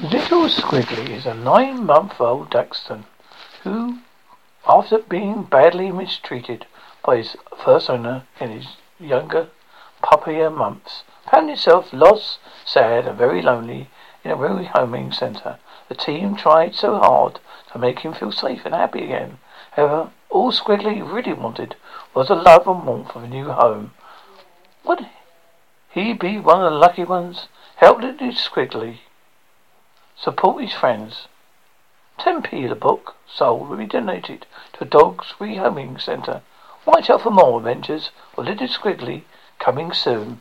Little Squiggly is a nine-month-old dachshund who, after being badly mistreated by his first owner in his younger puppier months, found himself lost, sad, and very lonely in a rehoming center. The team tried so hard to make him feel safe and happy again. However, all Squiggly really wanted was the love and warmth of a new home. Would he be one of the lucky ones? Help little Squiggly support his friends. 10p the book sold will be donated to a dog's rehoming center. Watch out for more adventures of Little Squiggly coming soon.